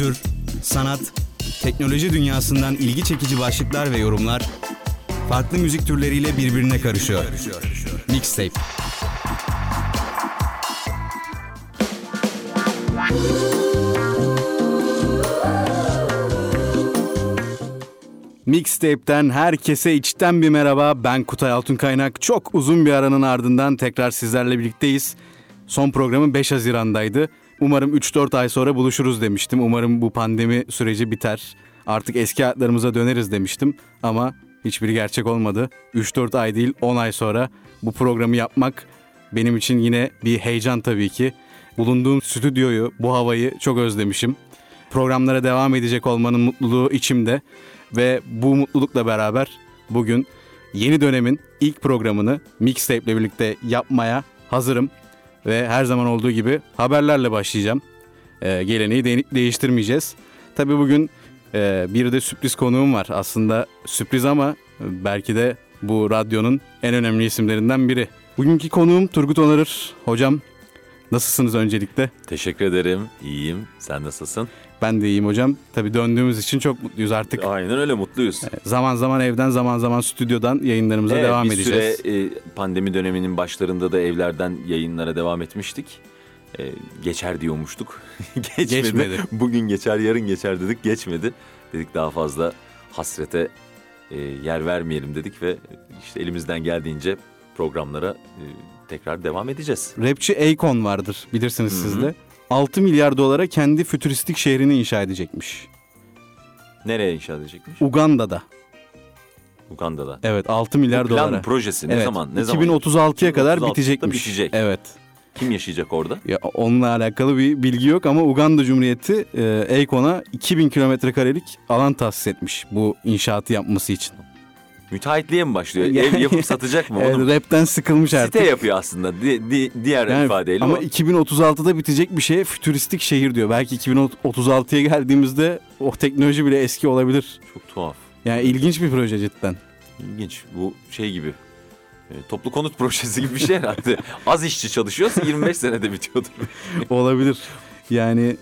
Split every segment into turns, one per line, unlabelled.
kültür, sanat, teknoloji dünyasından ilgi çekici başlıklar ve yorumlar farklı müzik türleriyle birbirine karışıyor. Mixtape. Mixtape'ten herkese içten bir merhaba. Ben Kutay Altunkaynak. Çok uzun bir aranın ardından tekrar sizlerle birlikteyiz. Son programı 5 Haziran'daydı. Umarım 3-4 ay sonra buluşuruz demiştim. Umarım bu pandemi süreci biter. Artık eski hayatlarımıza döneriz demiştim. Ama hiçbiri gerçek olmadı. 3-4 ay değil 10 ay sonra bu programı yapmak benim için yine bir heyecan tabii ki. Bulunduğum stüdyoyu, bu havayı çok özlemişim. Programlara devam edecek olmanın mutluluğu içimde. Ve bu mutlulukla beraber bugün yeni dönemin ilk programını Mixtape ile birlikte yapmaya hazırım. Ve her zaman olduğu gibi haberlerle başlayacağım. Ee, geleneği de- değiştirmeyeceğiz. Tabii bugün e, bir de sürpriz konuğum var. Aslında sürpriz ama belki de bu radyonun en önemli isimlerinden biri. Bugünkü konuğum Turgut Onarır. Hocam nasılsınız öncelikle?
Teşekkür ederim. İyiyim. Sen nasılsın?
Ben de iyiyim hocam. Tabii döndüğümüz için çok mutluyuz artık.
Aynen öyle mutluyuz.
Zaman zaman evden zaman zaman stüdyodan yayınlarımıza
Evet,
devam
bir
edeceğiz.
süre e, pandemi döneminin başlarında da evlerden yayınlara devam etmiştik. E, geçer diyormuştuk. Geçmedi.
Geçmedi.
Bugün geçer, yarın geçer dedik. Geçmedi. Dedik daha fazla hasrete e, yer vermeyelim dedik ve işte elimizden geldiğince programlara e, tekrar devam edeceğiz.
Rapçi Akon vardır bilirsiniz
Hı hı.
siz de. 6 milyar dolara kendi fütüristik şehrini inşa edecekmiş.
Nereye inşa edecekmiş?
Uganda'da.
Uganda'da.
Evet 6 milyar
Bu plan
dolara.
projesi ne
evet,
zaman? Ne zaman?
2036'ya kadar
2036'da
bitecekmiş.
bitecek.
Evet.
Kim yaşayacak orada?
Ya onunla alakalı bir bilgi yok ama Uganda Cumhuriyeti e, Akon'a 2000 kilometre karelik alan tahsis etmiş bu inşaatı yapması için.
Müteahhitliğe mi başlıyor? Ev yapıp satacak mı? Onu
rapten sıkılmış artık.
site yapıyor aslında. Di- di- diğer
Yani
ifadeyle
ama
o.
2036'da bitecek bir şeye fütüristik şehir diyor. Belki 2036'ya geldiğimizde o teknoloji bile eski olabilir.
Çok tuhaf.
Yani ilginç bir proje cidden.
İlginç. Bu şey gibi. e, Toplu konut projesi gibi bir şey herhalde. Az işçi çalışıyorsa 25 senede bitiyordur.
olabilir. Yani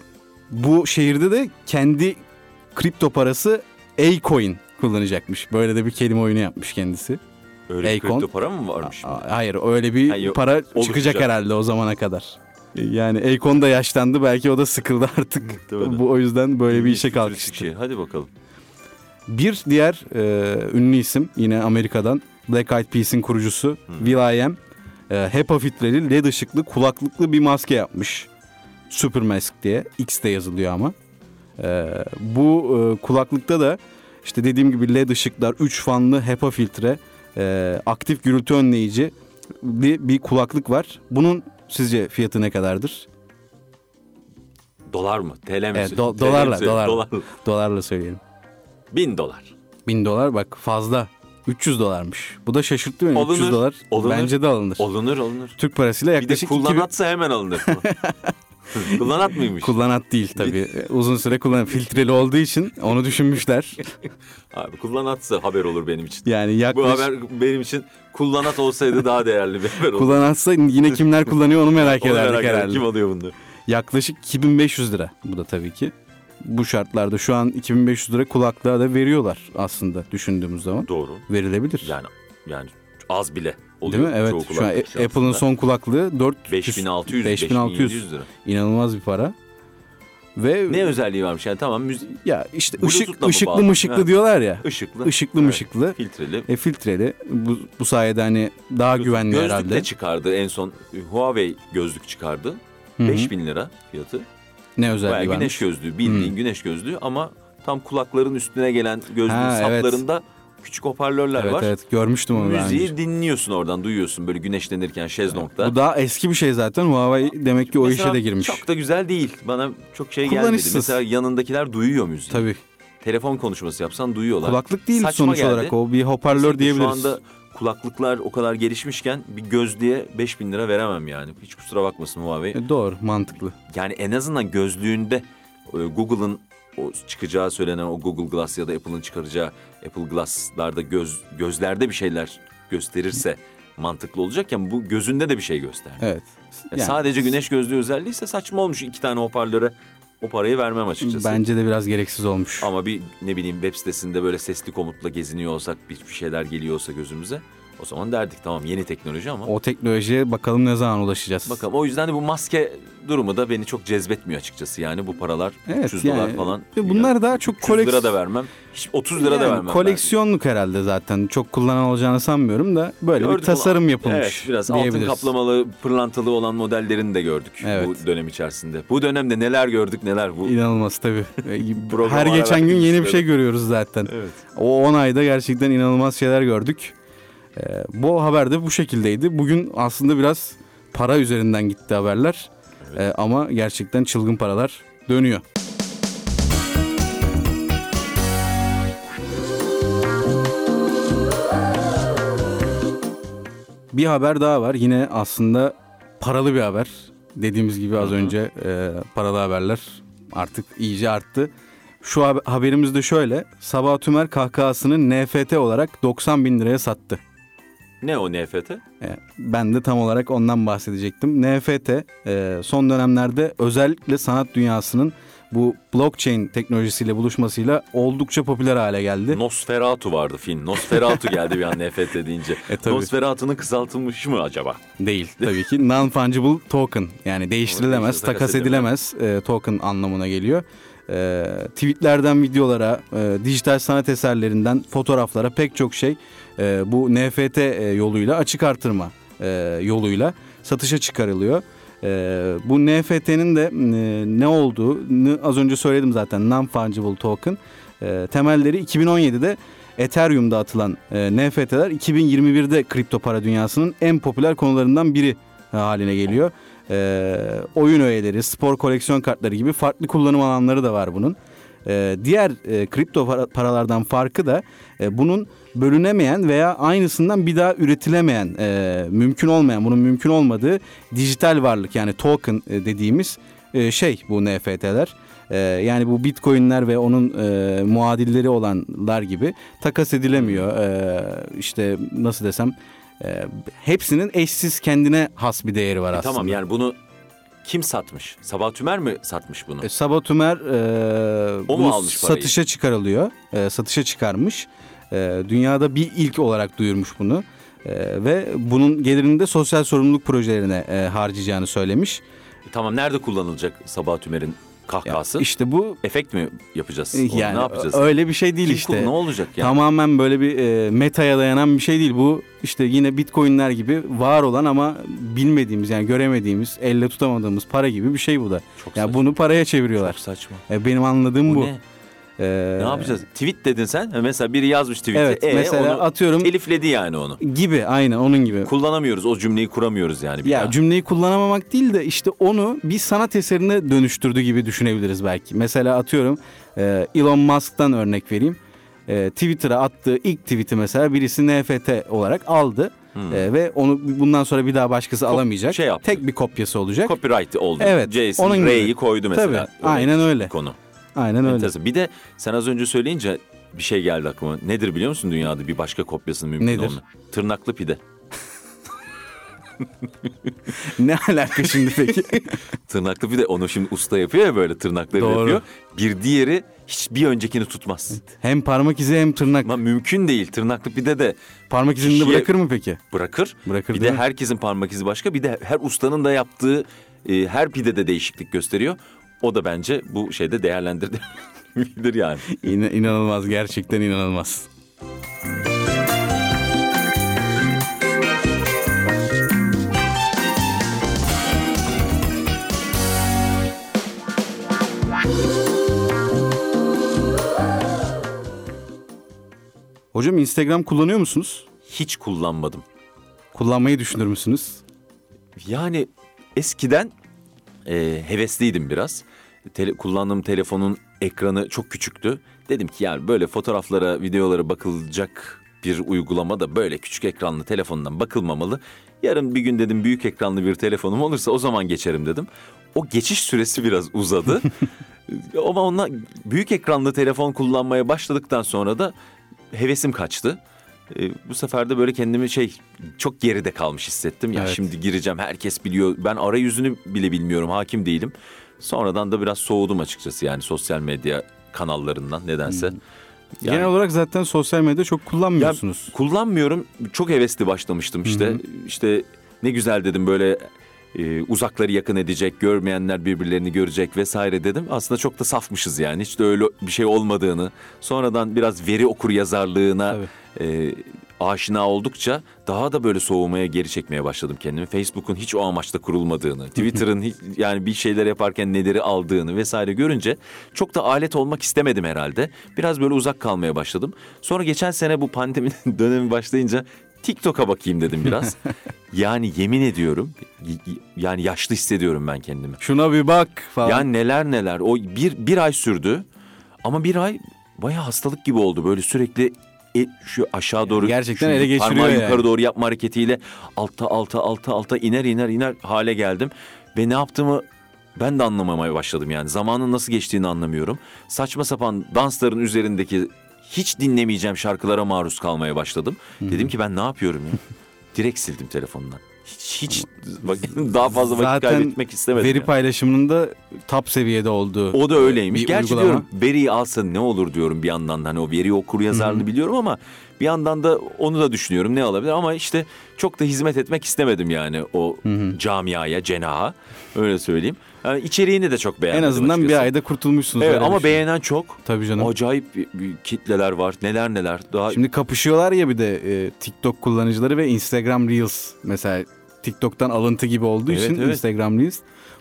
bu şehirde de kendi kripto parası A-Coin kullanacakmış. Böyle de bir kelime oyunu yapmış kendisi.
Öyle
Akon.
kripto para mı varmış?
A- Hayır öyle bir
Ha, yok,
para
oluşacak.
çıkacak herhalde o zamana kadar. Yani Akon da yaşlandı belki o da sıkıldı artık. Bu o yüzden böyle bir işe kalkıştı.
Şey. Hadi bakalım.
Bir diğer e, ünlü isim yine Amerika'dan Black Eyed Peas'in kurucusu Will.i.am e, HEPA filtreli led ışıklı kulaklıklı bir maske yapmış. Super Mask diye. X de yazılıyor ama. E, bu e, kulaklıkta da işte dediğim gibi led ışıklar, 3 fanlı HEPA filtre, e, aktif gürültü önleyici bir, bir kulaklık var. Bunun sizce fiyatı ne kadardır?
Dolar mı? TL mi?
Evet, do- dolarla, dolarla.
Dolar.
Dolarla söyleyelim.
Bin dolar.
Bin dolar bak fazla. 300 dolarmış. Bu da şaşırttı beni. 300
Alınır,
dolar.
alınır.
Bence de alınır.
Olunur olunur.
Türk parasıyla
Bir de
yaklaşık iki bin-
kullanatsa hemen alınır. kullanat mıymış?
Kullanat değil tabii. Uzun süre kullan filtreli olduğu için onu düşünmüşler.
Abi kullanatsa haber olur benim için.
Yani
Bu
yaklaşık
haber benim için kullanat olsaydı daha değerli bir haber olurdu.
kullanatsa yine kimler kullanıyor onu merak
Onu
ederdik
merak
herhalde.
Kim alıyor bunu?
Yaklaşık 2500 lira bu da tabii ki. Bu şartlarda şu an 2500 lira kulaklığa da veriyorlar aslında düşündüğümüz zaman.
Doğru.
Verilebilir.
Yani yani az bile oluyor.
Değil mi? Evet. Şu an Apple'ın son kulaklığı 4
5600
5600
5700 lira.
inanılmaz bir para. Ve
Ne özelliği varmış yani tamam müzik
ya işte ışık
mı
ışıklı mışıklı
Ha.
diyorlar ya.
ışıklı.
Işıklı
Evet,
mışıklı.
Filtreli.
E filtreli. Bu, bu sayede hani daha güvenli
Gözlük
herhalde.
de çıkardı en son Huawei gözlük çıkardı.
Hı hı.
5000 lira fiyatı.
Ne özelliği varmış?
güneş gözlüğü bildiğin güneş gözlüğü ama tam kulakların üstüne gelen gözlüğün
Ha, evet.
Küçük hoparlörler
Evet
var.
evet görmüştüm onu
Müziği
önce.
dinliyorsun oradan duyuyorsun böyle güneşlenirken şezlongda.
Bu daha eski bir şey zaten. Huawei demek ki o
Mesela
işe de girmiş.
Çok da güzel değil. Bana çok şey gelmedi. Mesela yanındakiler duyuyor müziği.
Tabii.
Telefon konuşması yapsan duyuyorlar.
Kulaklık değil
Saçma
sonuç
geldi.
olarak o bir hoparlör
Kesinlikle
diyebiliriz.
Şu anda kulaklıklar o kadar gelişmişken bir gözlüğe 5000 lira veremem yani. Hiç kusura bakmasın Huawei.
E, Doğru mantıklı.
Yani en azından gözlüğünde e, Google'ın o çıkacağı söylenen o Google Glass ya da Apple'ın çıkaracağı Apple Glass'larda göz gözlerde bir şeyler gösterirse mantıklı olacakken bu gözünde de bir şey göster.
Evet.
Ya Sadece güneş gözlüğü özelliğiyse saçma olmuş iki tane hoparlöre o parayı vermem açıkçası.
Bence de biraz gereksiz olmuş.
Ama bir ne bileyim web sitesinde böyle sesli komutla geziniyor olsak bir, şeyler geliyor olsa gözümüze o zaman derdik tamam yeni teknoloji ama
O teknolojiye bakalım ne zaman ulaşacağız.
bakalım. O yüzden de bu maske durumu da beni çok cezbetmiyor açıkçası. Yani bu paralar
Evet,
300 dolar
yani
falan.
bunlar daha çok
300 lira
koleks-
da vermem. Hiç 30 lira da
Yani
vermem.
Koleksiyonluk herhalde zaten. Çok kullanan olacağını sanmıyorum da böyle
Gördük
bir tasarım
onu.
yapılmış.
Evet biraz altın kaplamalı, pırlantalı olan modellerini de gördük
Evet.
bu dönem içerisinde. Bu dönemde neler gördük neler bu.
İnanılmaz tabii. Her geçen gün yeni bir şey
istedim.
görüyoruz zaten.
Evet.
O 10 ayda gerçekten inanılmaz şeyler gördük. Ee, bu haber de bu şekildeydi. Bugün aslında biraz para üzerinden gitti haberler. Ee, ama gerçekten çılgın paralar dönüyor. Bir haber daha var. Yine aslında paralı bir haber. Dediğimiz gibi az önce e, paralı haberler artık iyice arttı. Şu hab- haberimiz de şöyle. Sabah Tümer kahkahasını NFT olarak 90 bin liraya sattı.
Ne o NFT?
E, Ben de tam olarak ondan bahsedecektim. NFT e, son dönemlerde özellikle sanat dünyasının bu blockchain teknolojisiyle buluşmasıyla oldukça popüler hale geldi.
Nosferatu vardı film. Nosferatu geldi bir an NFT deyince.
E, tabii.
Nosferatu'nun kısaltılmış mı acaba?
Değil tabii ki. Non-fungible token yani değiştirilemez,
Takas
takas edilemez e, token anlamına geliyor. E, tweetlerden videolara, e, dijital sanat eserlerinden fotoğraflara pek çok şey e, bu NFT e, yoluyla açık artırma e, yoluyla satışa çıkarılıyor. Bu NFT'nin de ne olduğunu az önce söyledim zaten non-fungible token. Temelleri 2017'de Ethereum'da atılan NFT'ler 2021'de kripto para dünyasının en popüler konularından biri haline geliyor. E, oyun öğeleri, spor koleksiyon kartları gibi farklı kullanım alanları da var bunun. E, diğer e, kripto para- paralardan farkı da e, bunun bölünemeyen veya aynısından bir daha üretilemeyen, e, mümkün olmayan, bunun mümkün olmadığı dijital varlık yani token e, dediğimiz e, şey bu NFT'ler. E, yani bu bitcoinler ve onun e, muadilleri olanlar gibi takas edilemiyor. E, işte nasıl desem e, hepsinin eşsiz kendine has bir değeri var
E,
aslında.
tamam yani bunu kim satmış? Sabah Tümer mi satmış bunu?
E, Sabah Tümer e,
O mu almış parayı?
satışa çıkarılıyor. E, satışa çıkarmış. E, dünyada bir ilk olarak duyurmuş bunu. E, ve bunun gelirini de sosyal sorumluluk projelerine e, harcayacağını söylemiş.
E, tamam nerede kullanılacak Sabah Tümer'in
Ya,
kahkahası?
işte bu
Efekt mi yapacağız? Onu
yani
ne yapacağız?
öyle bir şey değil
Kim
işte.
kullan- Ne olacak yani?
Tamamen böyle bir e, metaya dayanan bir şey değil. Bu işte yine bitcoinler gibi var olan ama bilmediğimiz yani göremediğimiz, elle tutamadığımız para gibi bir şey bu da.
Çok
Ya
saçma.
bunu paraya çeviriyorlar.
Çok saçma.
E, benim anladığım bu.
Bu ne?
E,
Ne yapacağız? Tweet dedin sen. Mesela biri yazmış tweet'i.
Evet,
E,
mesela
onu
atıyorum
telifledi yani onu.
gibi aynen onun gibi.
Kullanamıyoruz. O cümleyi kuramıyoruz yani. bir
Ya
daha.
cümleyi kullanamamak değil de işte onu bir sanat eserine dönüştürdü gibi düşünebiliriz belki. Mesela atıyorum e, Elon Musk'tan örnek vereyim. E, Twitter'a attığı ilk tweet'i mesela birisi NFT olarak aldı. E, ve onu bundan sonra bir daha başkası alamayacak.
şey yaptı.
Tek bir kopyası olacak.
Copyright oldu.
Evet,
Jason. Ray'i koydu mesela.
Tabii, aynen öyle.
Konu.
Aynen öyle.
Enteresan. Bir de sen az önce söyleyince bir şey geldi aklıma. Nedir biliyor musun dünyada bir başka kopyasının mümkün
Nedir?
olma? Tırnaklı pide.
ne alaka şimdi peki?
Tırnaklı pide onu şimdi usta yapıyor ya böyle tırnakları
Doğru.
yapıyor. Bir diğeri hiç bir öncekini tutmaz.
hem parmak izi hem tırnak.
Ama mümkün değil. Tırnaklı pide de
Parmak izini de bırakır mı peki?
bırakır.
Bırakır
bir de
mi?
herkesin parmak izi başka. Bir de her ustanın da yaptığı e, her pidede değişiklik gösteriyor. O da bence bu şeyde değerlendirdiğidir yani.
İna- inanılmaz gerçekten inanılmaz. Hocam Instagram kullanıyor musunuz?
Hiç kullanmadım.
Kullanmayı düşünür müsünüz?
Yani eskiden e, hevesliydim biraz. Tele- kullandığım telefonun ekranı çok küçüktü. Dedim ki yani böyle fotoğraflara, videolara bakılacak bir uygulama da böyle küçük ekranlı telefondan bakılmamalı. Yarın bir gün dedim büyük ekranlı bir telefonum olursa o zaman geçerim dedim. O geçiş süresi biraz uzadı. Ama onunla büyük ekranlı telefon kullanmaya başladıktan sonra da hevesim kaçtı. E, bu sefer de böyle kendimi şey çok geride kalmış hissettim. Ya
Evet.
şimdi gireceğim herkes biliyor. Ben arayüzünü bile bilmiyorum hakim değilim. Sonradan da biraz soğudum açıkçası yani sosyal medya kanallarından nedense. Yani-
Genel olarak zaten sosyal medya çok
Ya,
kullanmıyorsunuz.
kullanmıyorum. Çok hevesli başlamıştım işte. İşte ne güzel dedim böyle e, uzakları yakın edecek, görmeyenler birbirlerini görecek vesaire dedim. Aslında çok da safmışız yani. Hiç de öyle bir şey olmadığını. Sonradan biraz veri okur yazarlığına e, aşina oldukça daha da böyle soğumaya, geri çekmeye başladım kendimi. Facebook'un hiç o amaçla kurulmadığını, Twitter'ın hiç, yani bir şeyler yaparken neleri aldığını vesaire görünce çok da alet olmak istemedim herhalde. Biraz böyle uzak kalmaya başladım. Sonra geçen sene bu pandemi dönemi başlayınca TikTok'a bakayım dedim biraz. yani yemin ediyorum yani yaşlı hissediyorum ben kendimi.
Şuna bir bak falan.
Yani neler neler. O bir, bir ay sürdü ama bir ay bayağı hastalık gibi oldu. Böyle sürekli e- şu aşağı doğru
gerçekten ele geçiriyor
parmağı
yani.
yukarı doğru yapma hareketiyle alta alta alta alta iner iner iner hale geldim. Ve ne yaptığımı ben de anlamamaya başladım yani. Zamanın nasıl geçtiğini anlamıyorum. Saçma sapan dansların üzerindeki hiç dinlemeyeceğim şarkılara maruz kalmaya başladım. Dedim ki ben ne yapıyorum ya? Direkt sildim telefondan. Hiç, daha fazla vakit
Zaten
kaybetmek istemedim.
Veri
ya.
paylaşımının da top seviyede olduğu.
O da öyleymiş.
bir
Gerçi
uygulama.
diyorum veriyi alsa ne olur diyorum bir yandan da. Hani o veri okur yazarını biliyorum ama bir yandan da onu da düşünüyorum ne olabilir ama işte çok da hizmet etmek istemedim yani o camiaya, cenaha öyle söyleyeyim. Yani içeriğini de çok
En
beğenmedim
azından bir
açıkçası.
ayda kurtulmuşsunuz.
Evet ama beğenen çok.
Tabii canım.
Acayip bir- bir kitleler var. Neler neler. Daha
Şimdi kapışıyorlar ya bir de e, TikTok kullanıcıları ve Instagram Reels. Mesela TikTok'tan alıntı gibi olduğu
Evet,
için
evet.
Instagram Reels.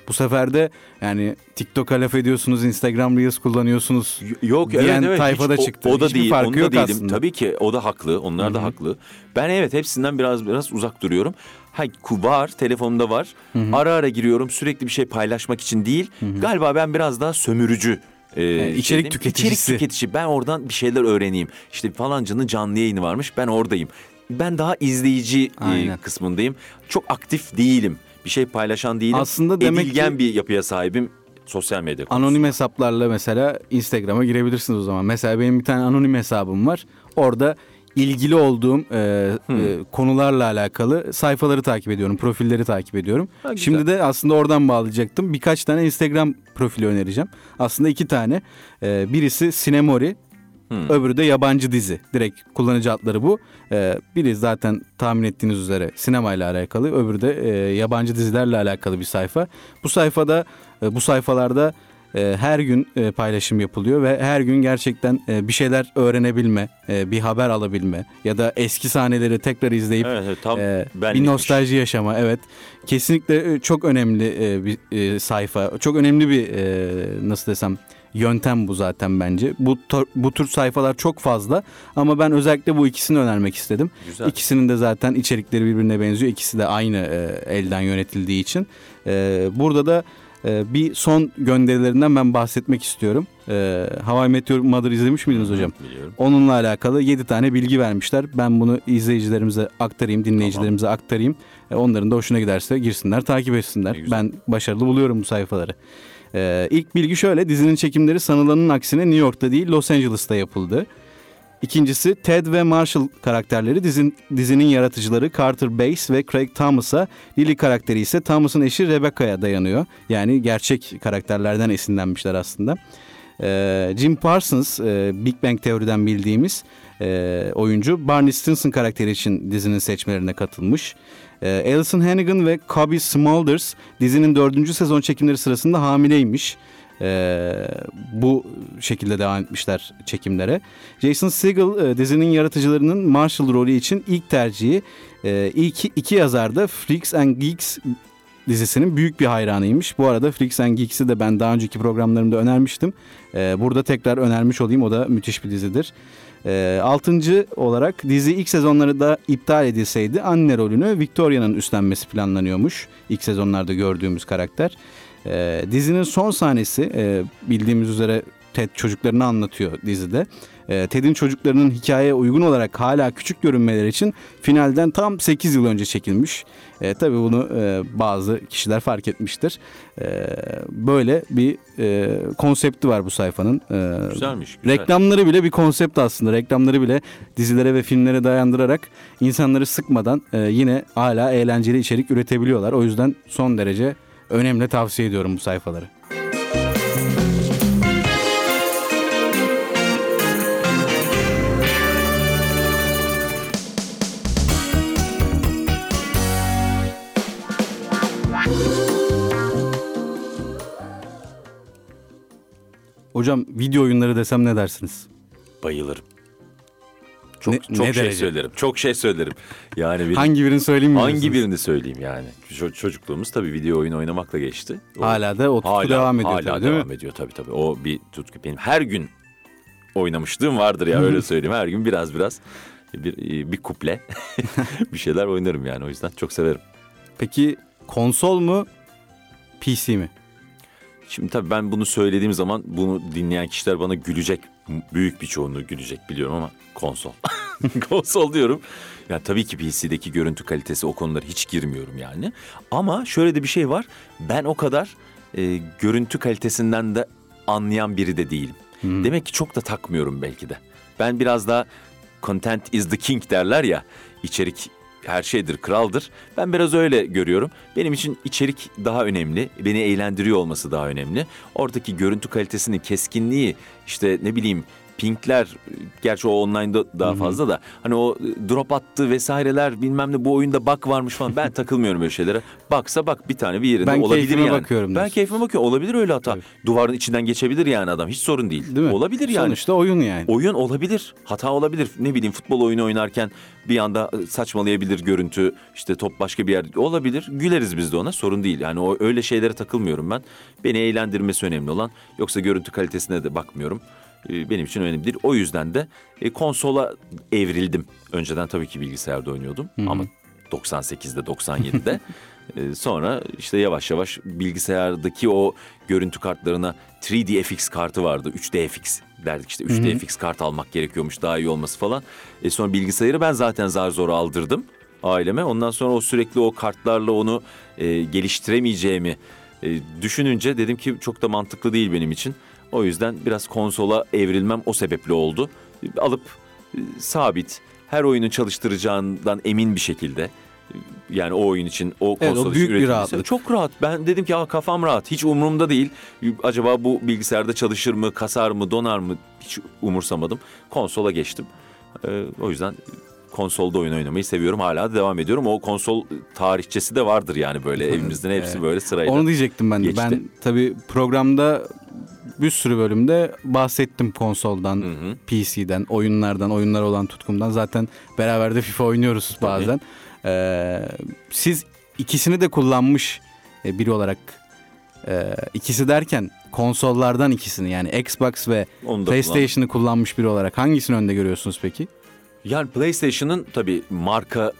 Bu sefer de yani TikTok'a laf ediyorsunuz, Instagram Reels kullanıyorsunuz.
Yok
diyen
evet evet
tayfa da
Hiç o-
çıktı.
O, da
Hiçbir
değil.
farkı
Onda
yok
değilim.
aslında.
Tabii ki o da haklı. Onlar da haklı. Ben evet hepsinden biraz biraz uzak duruyorum. Ha var telefonumda var. Ara ara giriyorum sürekli bir şey paylaşmak için değil. Galiba ben biraz daha sömürücü. e,
içerik
şey
tüketicisi.
İçerik tüketici. Ben oradan bir şeyler öğreneyim. İşte falancının canlı yayını varmış. Ben oradayım. Ben daha izleyici e,
Aynen.
kısmındayım. Çok aktif değilim. Bir şey paylaşan değilim.
Aslında demek
Edilgen
ki-
bir yapıya sahibim sosyal medya konusunda.
Anonim hesaplarla mesela Instagram'a girebilirsiniz o zaman. Mesela benim bir tane anonim hesabım var. Orada ilgili olduğum e, e, konularla alakalı sayfaları takip ediyorum, profilleri takip ediyorum.
Ha, güzel.
Şimdi de aslında oradan bağlayacaktım. Birkaç tane Instagram profili önereceğim. Aslında iki tane. E, birisi Sinemori, öbürü de yabancı dizi. Direkt kullanıcı adları bu. E, biri zaten tahmin ettiğiniz üzere sinemayla alakalı, öbürü de e, yabancı dizilerle alakalı bir sayfa. Bu sayfada, e, bu sayfalarda e, her gün e, paylaşım yapılıyor ve her gün gerçekten e, bir şeyler öğrenebilme, e, bir haber alabilme ya da eski sahneleri tekrar izleyip
Evet, tam
e, bir nostalji yaşama. Evet, kesinlikle e, çok önemli e, bir e, sayfa, çok önemli bir e, nasıl desem yöntem bu zaten bence. Bu bu tür sayfalar çok fazla ama ben özellikle bu ikisini önermek istedim.
Güzel.
İkisinin de zaten içerikleri birbirine benziyor. İkisi de aynı e, elden yönetildiği için. E, burada da e, bir son gönderilerinden ben bahsetmek istiyorum. E, Hawaii Meteor Mother izlemiş miydiniz hocam?
Biliyorum.
Onunla alakalı 7 tane bilgi vermişler. Ben bunu izleyicilerimize aktarayım, dinleyicilerimize aktarayım. E, onların da hoşuna giderse girsinler, takip etsinler. Ben başarılı buluyorum bu sayfaları. E, ilk bilgi şöyle, dizinin çekimleri sanılanın aksine New York'ta değil Los Angeles'ta yapıldı. İkincisi Ted ve Marshall karakterleri dizin, dizinin yaratıcıları Carter Bass ve Craig Thomas'a, Lily karakteri ise Thomas'ın eşi Rebecca'ya dayanıyor. Yani gerçek karakterlerden esinlenmişler aslında. Ee, Jim Parsons, e, Big Bang Teori'den bildiğimiz e, oyuncu Barney Stinson karakteri için dizinin seçmelerine katılmış. E, Alison Hannigan ve Cobie Smulders dizinin dördüncü sezon çekimleri sırasında hamileymiş. E, bu şekilde devam etmişler çekimlere. Jason Segel e, dizinin yaratıcılarının Marshall rolü için ilk tercihi. E, ilk iki yazar da Freaks and Geeks dizisinin büyük bir hayranıymış. Bu arada Freaks and Geeks'i de ben daha önceki programlarımda önermiştim. Ee, burada tekrar önermiş olayım. O da müthiş bir dizidir. Altıncı olarak dizi ilk sezonları da iptal edilseydi anne rolünü Victoria'nın üstlenmesi planlanıyormuş. İlk sezonlarda gördüğümüz karakter. Ee, dizinin son sahnesi e, bildiğimiz üzere Ted çocuklarını anlatıyor dizide. E, Ted'in çocuklarının hikayeye uygun olarak hala küçük görünmeleri için finalden tam 8 yıl önce çekilmiş. E, tabii bunu e, bazı kişiler fark etmiştir. E, böyle bir e, konsepti var bu sayfanın. E,
Güzelmiş. Güzel.
Reklamları bile bir konsept aslında. Reklamları bile dizilere ve filmlere dayandırarak insanları sıkmadan e, yine hala eğlenceli içerik üretebiliyorlar. O yüzden son derece önemli tavsiye ediyorum bu sayfaları. Hocam video oyunları desem ne dersiniz?
Bayılırım. Çok
Ne-
çok
ne
şey
derece?
söylerim. Çok şey söylerim. Yani bir,
Hangi birini söyleyeyim mi?
hangi
diyorsunuz?
birini söyleyeyim yani? Ço- çocukluğumuz tabii video oyunu oynamakla geçti. O-
Hala da o tutku
hala,
devam ediyor
hala
tabii, değil
devam
mi?
ediyor tabii tabii. O bir tutku benim her gün oynamışlığım vardır ya öyle söyleyeyim. Her gün biraz biraz bir bir kuple bir şeyler oynarım yani o yüzden çok severim.
Peki konsol mu PC mi?
Şimdi tabii ben bunu söylediğim zaman bunu dinleyen kişiler bana gülecek. Büyük bir çoğunluğu gülecek biliyorum ama konsol. konsol diyorum. Ya tabii ki PC'deki görüntü kalitesi o konulara hiç girmiyorum yani. Ama şöyle de bir şey var. Ben o kadar e, görüntü kalitesinden de anlayan biri de değilim. Demek ki çok da takmıyorum belki de. Ben biraz daha content is the king derler ya. içerik her şeydir, kraldır. Ben biraz öyle görüyorum. Benim için içerik daha önemli. Beni eğlendiriyor olması daha önemli. Oradaki görüntü kalitesinin keskinliği, işte ne bileyim pinkler, gerçi o online'da daha fazla da hani o drop attı vesaireler bilmem ne bu oyunda bug varmış falan. Ben takılmıyorum böyle şeylere. Baksa bak bir tane bir yerinde
Ben
olabilir
keyfime
yani.
bakıyorum
Ben
diyorsun.
keyfime bakıyorum. Olabilir öyle hata. Duvarın içinden geçebilir yani adam. Hiç sorun değil.
Değil mi?
Olabilir yani.
Sonuçta oyun yani.
Oyun olabilir. Hata olabilir. Ne bileyim futbol oyunu oynarken bir anda e, saçmalayabilir görüntü. İşte top başka bir yer olabilir. Güleriz biz de ona. Sorun değil. Yani o öyle şeylere takılmıyorum ben. Beni eğlendirmesi önemli olan. Yoksa görüntü kalitesine de bakmıyorum. E, Benim için önemli değil. O yüzden de e, konsola evrildim. Önceden tabii ki bilgisayarda oynuyordum ama 98'de 97'de e, sonra işte yavaş yavaş bilgisayardaki o görüntü kartlarına 3D FX kartı vardı. 3D FX derdik işte 3D FX kart almak gerekiyormuş daha iyi olması falan. E sonra bilgisayarı ben zaten zar zor aldırdım aileme. Ondan sonra o sürekli o kartlarla onu e, geliştiremeyeceğimi e, düşününce dedim ki çok da mantıklı değil benim için. O yüzden biraz konsola evrilmem o sebeple oldu. Alıp e, sabit her oyunu çalıştıracağından emin bir şekilde e, yani o oyun için o
Evet, o
konsol
büyük bir rahatlık.
Çok rahat. Ben dedim ki Aa, kafam rahat. Hiç umurumda değil. Acaba bu bilgisayarda çalışır mı, kasar mı, donar mı? Hiç umursamadım. Konsola geçtim. Ee, o yüzden konsolda oyun oynamayı seviyorum. Hala da devam ediyorum. O konsol tarihçesi de vardır yani böyle evimizden hepsi
Evet.
böyle sırayla.
Onu diyecektim ben de.
geçti.
Ben tabii programda bir sürü bölümde bahsettim konsoldan,
Hı hı.
PC'den, oyunlardan, oyunlara olan tutkumdan. Zaten beraber de FIFA oynuyoruz bazen. Ee, siz ikisini de kullanmış e, biri olarak e, ikisi derken konsollardan ikisini yani Xbox ve PlayStation'ı kullanmış biri olarak hangisini önde görüyorsunuz peki?
Yani PlayStation'ın tabii marka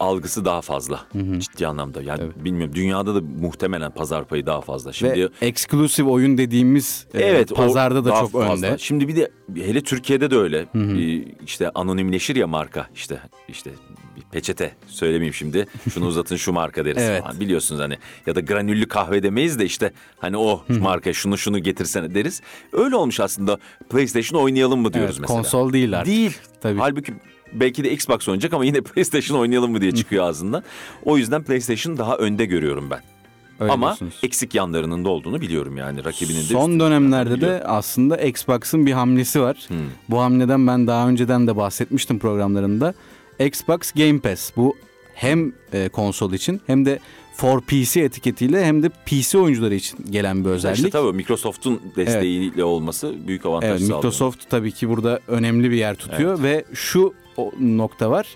algısı daha fazla ciddi anlamda. Yani
Evet.
bilmiyorum dünyada da muhtemelen pazar payı daha fazla. Şimdi
Ve exclusive oyun dediğimiz e,
Evet,
pazarda da çok
fazla.
önde.
Şimdi bir de hele Türkiye'de de öyle. Ee, işte anonimleşir ya marka. İşte işte bir peçete söylemeyeyim şimdi. Şunu uzatın şu marka deriz
Evet.
falan. Biliyorsunuz hani ya da granüllü kahve demeyiz de işte hani o marka şunu şunu getirsene deriz. Öyle olmuş aslında. PlayStation oynayalım mı diyoruz
Evet,
mesela.
konsol değil artık.
Değil.
Tabii.
Halbuki belki de Xbox oynayacak ama yine PlayStation oynayalım mı diye çıkıyor ağzından. O yüzden PlayStation daha önde görüyorum ben.
Öyle
ama
diyorsunuz.
eksik yanlarının da olduğunu biliyorum yani rakibinin de
Son dönemlerde de aslında Xbox'ın bir hamlesi var.
Hmm.
Bu hamleden ben daha önceden de bahsetmiştim programlarında. Xbox Game Pass bu hem e, konsol için hem de for PC etiketiyle hem de PC oyuncuları için gelen bir özellik.
İşte tabii Microsoft'un desteğiyle olması büyük avantaj
Evet,
sağlıyor.
Microsoft tabii ki burada önemli bir yer tutuyor ve şu nokta var.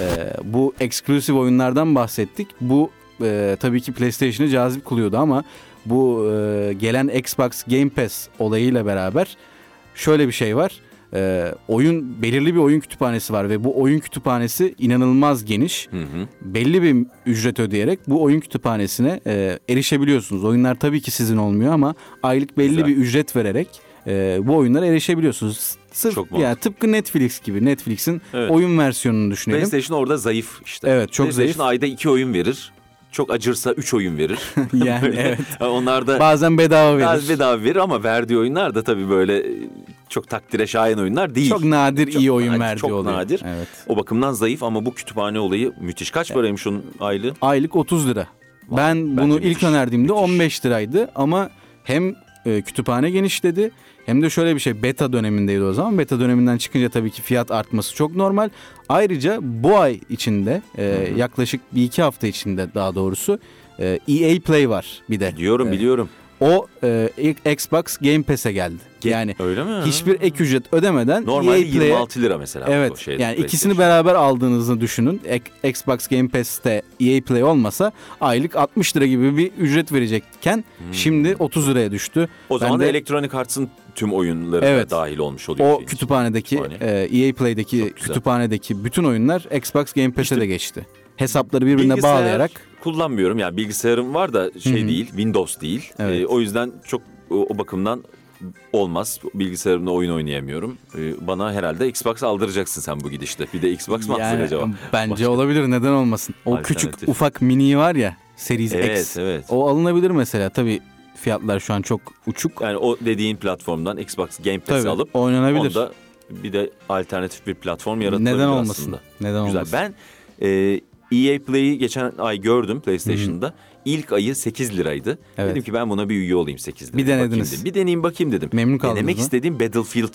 Ee, bu exclusive oyunlardan bahsettik. Bu e, tabii ki PlayStation'ı cazip kılıyordu ama bu e, gelen Xbox Game Pass olayıyla beraber şöyle bir şey var. Ee, oyun belirli bir oyun kütüphanesi var ve bu oyun kütüphanesi inanılmaz geniş.
Hı hı.
Belli bir ücret ödeyerek bu oyun kütüphanesine e, erişebiliyorsunuz. Oyunlar tabii ki sizin olmuyor ama aylık belli
Güzel.
bir ücret vererek e, bu oyunlara erişebiliyorsunuz. Sırf
Çok
yani tıpkı Netflix gibi. Netflix'in
Evet.
oyun versiyonunu düşünelim.
PlayStation orada zayıf işte.
Evet, çok
PlayStation
zayıf.
ayda iki oyun verir. Çok acırsa üç oyun verir.
Yani evet.
Onlar da
Bazen bedava verir.
biraz bedava verir ama verdiği oyunlar da tabii böyle çok takdire şayan oyunlar değil.
Çok nadir
Çok
iyi oyun verdiği
çok
oluyor.
nadir.
Evet.
O bakımdan zayıf ama bu kütüphane olayı müthiş. Kaç paraymış onun aylığı?
Aylık 30 lira. ben
bence
bunu ilk
müthiş,
önerdiğimde
müthiş.
15 liraydı ama hem e, kütüphane genişledi hem de şöyle bir şey beta dönemindeydi o zaman. Beta döneminden çıkınca tabii ki fiyat artması çok normal. Ayrıca bu ay içinde e, yaklaşık bir iki hafta içinde daha doğrusu e, EA Play var bir de.
Biliyorum
E,
biliyorum.
O e, Xbox Game Pass'e geldi. Yani
Öyle mi?
hiçbir ek ücret ödemeden
Normalde
EA Play'e
26 lira mesela.
Evet
şeyde,
yani ikisini beraber aldığınızı düşünün. Ek- Xbox Game Pass'te EA Play olmasa aylık 60 lira gibi bir ücret verecekken şimdi 30 liraya düştü.
Hmm. O zaman
Ben
da
de
Electronic Arts'ın tüm oyunları
Evet.
da dahil olmuş oluyor.
o kütüphanedeki
Kütüphane.
e, EA Play'deki kütüphanedeki bütün oyunlar Xbox Game Pass'e
İşte-
de geçti. Hesapları birbirine
Bilgisayar
bağlayarak
kullanmıyorum. Yani bilgisayarım var da şey
Hı hı.
değil, Windows değil.
Evet.
Ee, o yüzden çok o, o bakımdan olmaz. Bilgisayarımda oyun oynayamıyorum. Ee, bana herhalde Xbox aldıracaksın sen bu gidişte. Bir de Xbox mı
yani
acaba?
bence
Başka-
olabilir neden olmasın. O
Alternatif.
küçük ufak mini var ya Series
Evet,
X.
evet.
O alınabilir mesela. Tabii fiyatlar şu an çok uçuk.
Yani o dediğin platformdan Xbox Game Pass'i alıp
oynanabilir.
onda bir de alternatif bir platform yaratılabilir
Neden olmasın?
aslında.
Neden
Güzel.
olmasın?
Ben e, EA Play'i geçen ay gördüm PlayStation'da. İlk ayı 8 liraydı.
Evet.
Dedim ki ben buna bir üye olayım 8 liraya.
Bir denediniz.
dedim. Bir deneyeyim bakayım dedim.
Memnun kaldınız
Denemek
mı?
istediğim Battlefield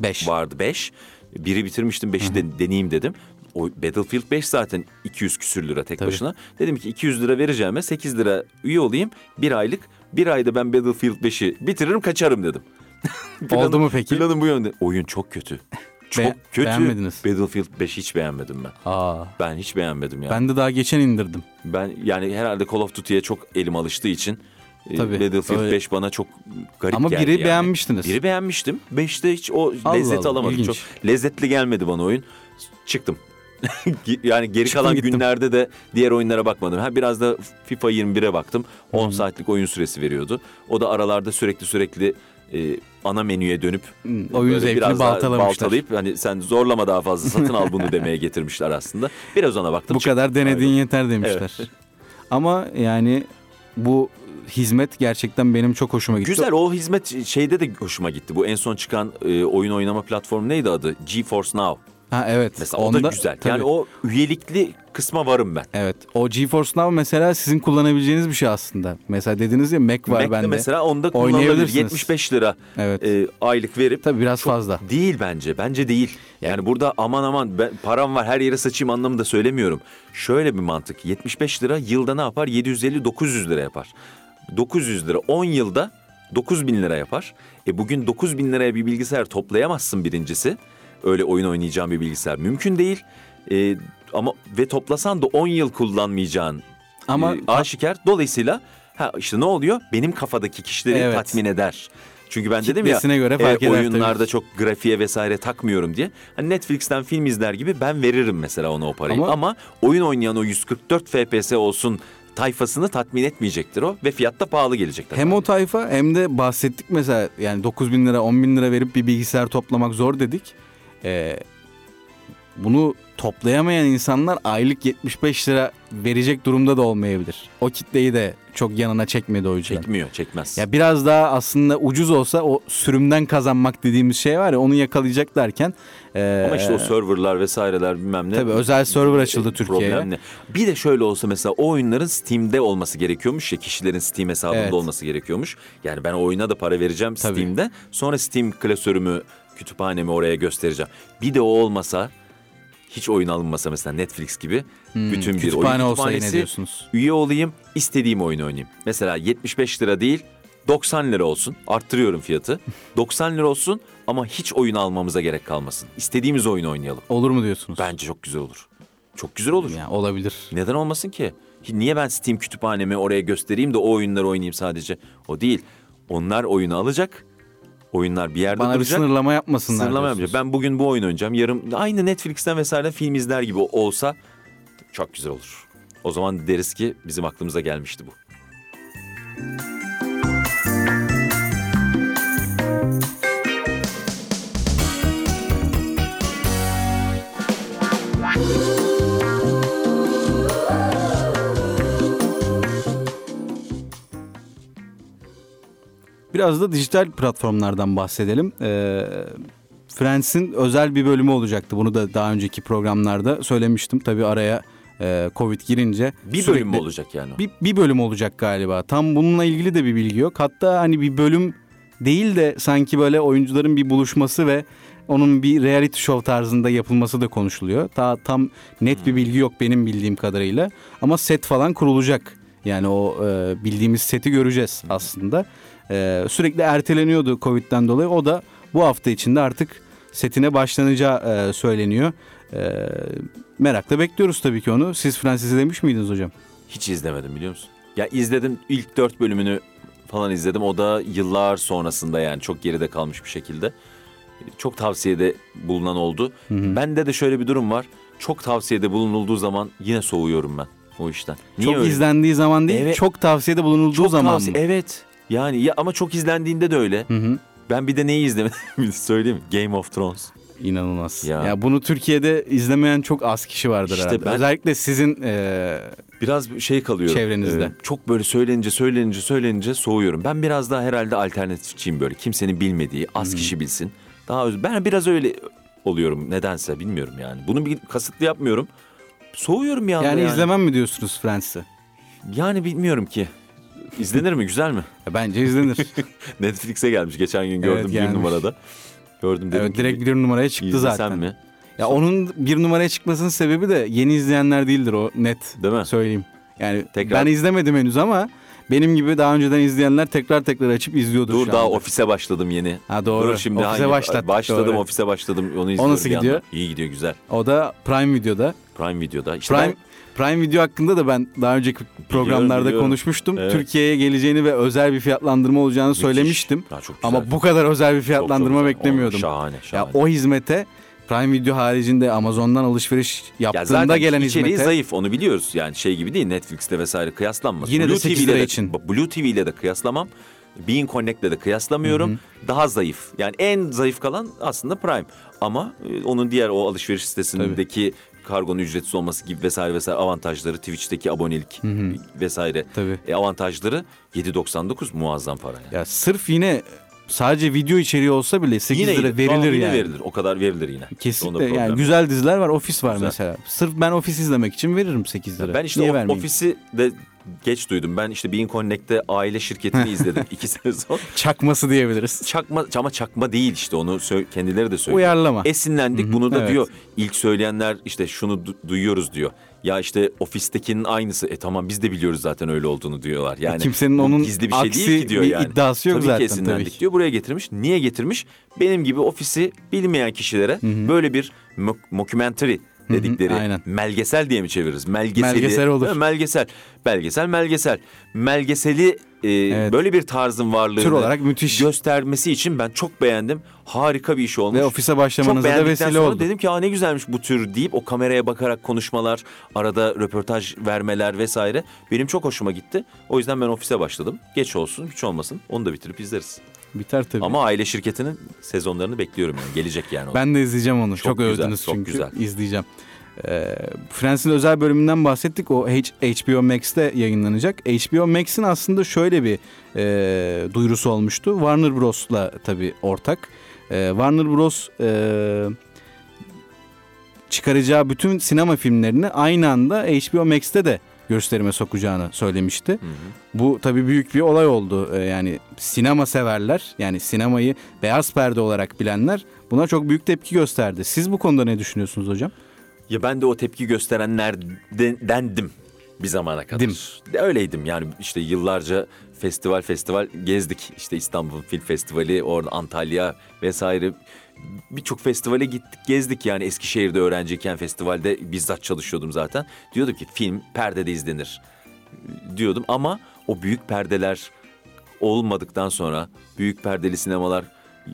5.
vardı 5. Biri bitirmiştim 5'i de deneyeyim dedim. O Battlefield 5 zaten 200 küsür lira tek
Tabii.
başına. Dedim ki 200 lira vereceğime 8 lira üye olayım. Bir aylık. Bir ayda ben Battlefield 5'i bitiririm kaçarım dedim.
Oldu mu peki?
Planım bu yönde. Oyun çok kötü. Çok
Be-
kötü.
beğenmediniz.
Battlefield 5 hiç beğenmedim ben.
Aa,
Ben hiç beğenmedim ya.
ben de daha geçen indirdim.
Ben yani herhalde Call of Duty'ye çok elim alıştığı için e,
Tabii,
Battlefield
öyle.
5 bana çok garip
Ama
geldi
biri
yani.
beğenmiştiniz.
Biri beğenmiştim. 5'te hiç o
Allah Allah,
alamadım.
ilginç.
Çok lezzetli gelmedi bana oyun. Çıktım. yani geri
Çıktım
kalan
gittim.
günlerde de diğer oyunlara bakmadım. Ha biraz da FIFA 21'e baktım. 10
Hı.
saatlik oyun süresi veriyordu. O da aralarda sürekli sürekli e, ana menüye dönüp
Hmm, oyun zevkini
biraz baltalayıp hani sen zorlama daha fazla satın al bunu demeye getirmişler aslında. Biraz ona baktım.
Bu kadar denediğin
Ayrıldım.
yeter demişler. Ama yani bu hizmet gerçekten benim çok hoşuma gitti.
Güzel o hizmet şeyde de hoşuma gitti. Bu en son çıkan e, oyun oynama platformu neydi adı? GeForce Now.
Ha evet.
Mesela o da güzel.
tabii.
Yani o üyelikli kısma varım ben.
Evet. O GeForce Now mesela sizin kullanabileceğiniz bir şey aslında. Mesela dediniz ya Mac var
Mac'te
bende.
mesela onda kullanılabilir.
Oynayabilirsiniz.
75 lira
Evet.
e, aylık verip
Tabii biraz fazla.
Değil bence. Bence değil. Yani burada aman aman ben, param var her yere saçayım anlamında söylemiyorum. Şöyle bir mantık. 75 lira yılda ne yapar? 750-900 lira yapar. 900 lira 10 yılda 9 bin lira yapar. E bugün 9 bin liraya bir bilgisayar toplayamazsın birincisi. Öyle oyun oynayacağın bir bilgisayar mümkün değil. E, ama ve toplasan da 10 yıl kullanmayacağın
Ama
e, aşikar. Dolayısıyla ha işte ne oluyor? Benim kafadaki kişileri
Evet.
tatmin eder. Çünkü ben dedim ya
göre fark
e, oyunlarda
tabii.
çok grafiğe vesaire takmıyorum diye. Hani Netflix'ten film izler gibi ben veririm mesela ona o parayı.
Ama-
Ama, oyun oynayan o 144 FPS olsun tayfasını tatmin etmeyecektir o ve fiyatta pahalı gelecektir.
Hem o tayfa hem de bahsettik mesela yani 9 bin lira 10 bin lira verip bir bilgisayar toplamak zor dedik. Ee, bunu toplayamayan insanlar aylık 75 lira verecek durumda da olmayabilir. O kitleyi de çok yanına çekmedi oyuncular.
çekmiyor, çekmez.
Ya biraz daha aslında ucuz olsa o sürümden kazanmak dediğimiz şey var ya onu yakalayacaklarken. ee,
Ama işte o serverlar vesaireler bilmem ne.
Tabii özel server açıldı
e,
Türkiye'ye.
Bir de şöyle olsa mesela o oyunların Steam'de olması gerekiyormuş ya kişilerin Steam hesabında
Evet.
olması gerekiyormuş. Yani ben o oyuna da para vereceğim
Tabii.
Steam'de. Sonra Steam klasörümü, kütüphanemi oraya göstereceğim. Bir de o olmasa hiç oyun alınmasa mesela Netflix gibi
Hmm,
bütün bir
kütüphane
oyun
olsa yine
kütüphanesi
diyorsunuz.
üye olayım, istediğim oyunu oynayayım. Mesela 75 lira değil 90 lira olsun. Arttırıyorum fiyatı. 90 lira olsun ama hiç oyun almamıza gerek kalmasın. İstediğimiz oyunu oynayalım.
Olur mu diyorsunuz?
Bence çok güzel olur. Çok güzel olur.
Yani olabilir.
Neden olmasın ki? Niye ben Steam kütüphanemi oraya göstereyim de o oyunları oynayayım sadece? O değil. Onlar oyunu alacak. Oyunlar bir yerde
Bana bir
duracak.
sınırlama yapmasınlar.
Sınırlama yapacak. Ben bugün bu oyun oynayacağım. Yarın aynı Netflix'ten vesaire film izler gibi olsa çok güzel olur. O zaman deriz ki bizim aklımıza gelmişti bu.
Biraz da dijital platformlardan bahsedelim. Ee, Friends'in özel bir bölümü olacaktı. Bunu da daha önceki programlarda söylemiştim. Tabii araya e, Covid girince.
Bir
sürekli-
bölüm mü olacak yani?
Bir, bir bölüm olacak galiba. Tam bununla ilgili de bir bilgi yok. Hatta hani bir bölüm değil de sanki böyle oyuncuların bir buluşması ve onun bir reality show tarzında yapılması da konuşuluyor. Ta, tam net bir bilgi yok benim bildiğim kadarıyla. Ama set falan kurulacak. Yani o e, bildiğimiz seti göreceğiz aslında. E, sürekli erteleniyordu Covid'den dolayı. O da bu hafta içinde artık setine başlanacağı e, söyleniyor. E, merakla bekliyoruz tabii ki onu. Siz Fransız demiş miydiniz hocam?
Hiç izlemedim biliyor musun? Ya izledim ilk dört bölümünü falan izledim. O da yıllar sonrasında yani çok geride kalmış bir şekilde. Çok tavsiyede bulunan oldu. Bende de şöyle bir durum var. Çok tavsiyede bulunulduğu zaman yine soğuyorum ben o işten. Niye
çok
öyle?
izlendiği zaman değil,
Evet.
çok tavsiyede bulunulduğu
Çok
zaman
tavsiye-
mı?
Evet. Yani ya ama çok izlendiğinde de öyle.
Hı hı.
Ben bir de neyi izlemedim söyleyeyim? Game of Thrones.
İnanılmaz. Ya.
Ya.
bunu Türkiye'de izlemeyen çok az kişi vardır
İşte
herhalde.
ben-
Özellikle sizin e,
Biraz bir şey kalıyorum.
Çevrenizde.
Ee, çok böyle söylenince söylenince söylenince soğuyorum. Ben biraz daha herhalde alternatifçiyim böyle. Kimsenin bilmediği, az kişi bilsin. Daha öz- ben biraz öyle oluyorum nedense bilmiyorum yani. Bunu bir kasıtlı yapmıyorum. Soğuyorum
yani,
yani.
izlemem mi diyorsunuz Friends'i?
Yani bilmiyorum ki. İzlenir mi? Güzel mi?
Ya Bence izlenir.
Netflix'e gelmiş. Geçen gün gördüm bir
gelmiş.
numarada. Gördüm dedim
evet direkt bir numaraya çıktı zaten.
mi?
Ya onun bir numaraya çıkmasının sebebi de yeni izleyenler değildir o net.
Değil mi?
Söyleyeyim. Yani
Tekrar-
ben izlemedim henüz ama benim gibi daha önceden izleyenler tekrar tekrar açıp izliyordur
Dur daha
anda.
ofise başladım yeni.
Ha doğru.
Dur şimdi
Ofise
hangi- Başladım
doğru.
ofise başladım. Onu izliyorum
nasıl
bir yandan.
gidiyor?
İyi gidiyor güzel.
O da Prime Video'da.
Prime Video'da. İşte
Prime Prime Video hakkında da ben daha önceki programlarda
biliyorum.
konuşmuştum.
Evet.
Türkiye'ye geleceğini ve özel bir fiyatlandırma olacağını
Müthiş.
söylemiştim.
Ya çok güzel.
Ama bu kadar özel bir
Çok,
fiyatlandırma
çok güzel.
beklemiyordum.
O, şahane
ya
şahane.
o hizmete Prime Video haricinde Amazon'dan alışveriş
Ya
yaptığında
zaten
gelen hizmete
zayıf onu biliyoruz. Yani şey gibi değil Netflix'te vesaire kıyaslanmaz.
Yine de
Blue
8
TV 'le
lira
de-
için.
Blue TV ile de kıyaslamam. Bein Connect'le de kıyaslamıyorum. Daha zayıf. Yani en zayıf kalan aslında Prime. Ama e, onun diğer o alışveriş sitesindeki kargonun ücretsiz olması gibi vesaire vesaire avantajları, Twitch'teki abonelik vesaire
Tabii.
e, avantajları 7.99 muazzam para. Yani.
ya sırf yine sadece video içeriği olsa bile 8 lira
yine-
verilir
Tamam,
yani.
yine verilir. O kadar verilir yine.
Kesinlikle yani güzel diziler var. Ofis var
Güzel.
mesela. Sırf ben ofis izlemek için veririm 8 lira.
Ben işte
Niye
o-
vermeyeyim?
ofisi de geç duydum. Ben işte Bein Connect'te aile şirketini izledim iki sonra.
Çakması diyebiliriz.
Çakma ama çakma değil işte onu kendileri de söylüyor.
Uyarlama.
Esinlendik bunu da
evet.
diyor. İlk söyleyenler işte şunu du- duyuyoruz diyor. Ya işte ofistekinin aynısı. E tamam biz de biliyoruz zaten öyle olduğunu diyorlar. Yani
kimsenin onun
gizli bir şey
aksi
değil ki diyor
bir
yani.
iddiası yok
tabii
zaten,
Ki esinlendik
tabii ki.
diyor. Buraya getirmiş. Niye getirmiş? Benim gibi ofisi bilmeyen kişilere böyle bir mo- mockumentary dedikleri
aynen.
melgesel diye mi çeviririz? Melgeseli,
Melgesel olur.
Melgesel. Belgesel, melgesel. Melgeseli e, böyle bir tarzın varlığını
Tür olarak müthiş.
göstermesi için ben çok beğendim. Harika bir iş olmuş.
Ve ofise başlamanıza da vesile
sonra
oldu.
dedim ki Aa, ne güzelmiş bu tür deyip o kameraya bakarak konuşmalar, arada röportaj vermeler vesaire benim çok hoşuma gitti. O yüzden ben ofise başladım. Geç olsun, hiç olmasın. Onu da bitirip izleriz.
Biter tabii.
Ama aile şirketinin sezonlarını bekliyorum yani. Gelecek yani.
Ben de izleyeceğim onu. Çok,
Çok güzel,
övdünüz
çok
çünkü.
güzel.
İzleyeceğim. Ee, Friends'in özel bölümünden bahsettik. O H- HBO Max'te yayınlanacak. HBO Max'in aslında şöyle bir e, duyurusu olmuştu. Warner Bros'la tabii ortak. E, Warner Bros e, çıkaracağı bütün sinema filmlerini aynı anda HBO Max'te de gösterime sokacağını söylemişti. Bu tabii büyük bir olay oldu. Ee, yani sinema severler, yani sinemayı beyaz perde olarak bilenler buna çok büyük tepki gösterdi. Siz bu konuda ne düşünüyorsunuz hocam?
Ya ben de o tepki gösterenlerdendim bir zamana kadar.
Dim.
De Öyleydim yani işte yıllarca festival festival gezdik. İşte İstanbul Film Festivali, orada Antalya vesaire. Birçok festivale gittik, gezdik yani Eskişehir'de öğrenciyken festivalde bizzat çalışıyordum zaten. Diyordum ki film perdede izlenir diyordum ama o büyük perdeler olmadıktan sonra büyük perdeli sinemalar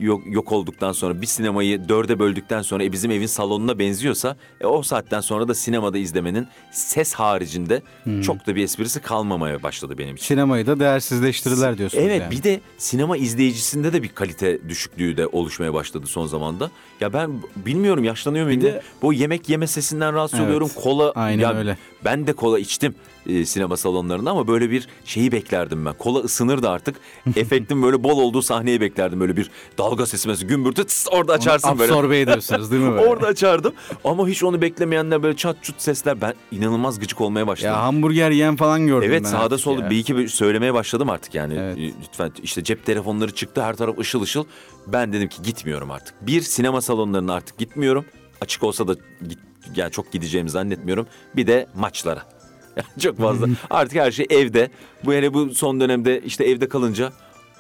yok, yok olduktan sonra bir sinemayı dörde böldükten sonra e, bizim evin salonuna benziyorsa e, o saatten sonra da sinemada izlemenin ses haricinde çok da bir esprisi kalmamaya başladı benim için.
Sinemayı da değersizleştirirler diyorsunuz
Evet
yani.
bir de sinema izleyicisinde de bir kalite düşüklüğü de oluşmaya başladı son zamanda. Ya ben bilmiyorum yaşlanıyor muyum?
Bir de-
Bu yemek yeme sesinden rahatsız
Evet,
oluyorum. Kola
aynen
ya
öyle.
Ben de kola içtim. E, sinema salonlarında ama böyle bir şeyi beklerdim ben. Kola ısınırdı artık. Efektin böyle bol olduğu sahneyi beklerdim. Böyle bir dalga sesi mesela gümbürtü tıs, orada açarsın böyle.
Absorbe ediyorsunuz değil mi böyle?
Orada açardım ama hiç onu beklemeyenler böyle çat çut sesler ben inanılmaz gıcık olmaya başladım.
Ya hamburger yiyen falan gördüm
Evet
ben
sağda
artık
solda
ya.
bir iki bir söylemeye başladım artık yani.
Evet.
Lütfen işte cep telefonları çıktı her taraf ışıl ışıl. Ben dedim ki gitmiyorum artık. Bir sinema salonlarına artık gitmiyorum. Açık olsa da git, yani çok gideceğimi zannetmiyorum. Bir de maçlara. Yani çok fazla. artık her şey evde. Bu hele bu son dönemde işte evde kalınca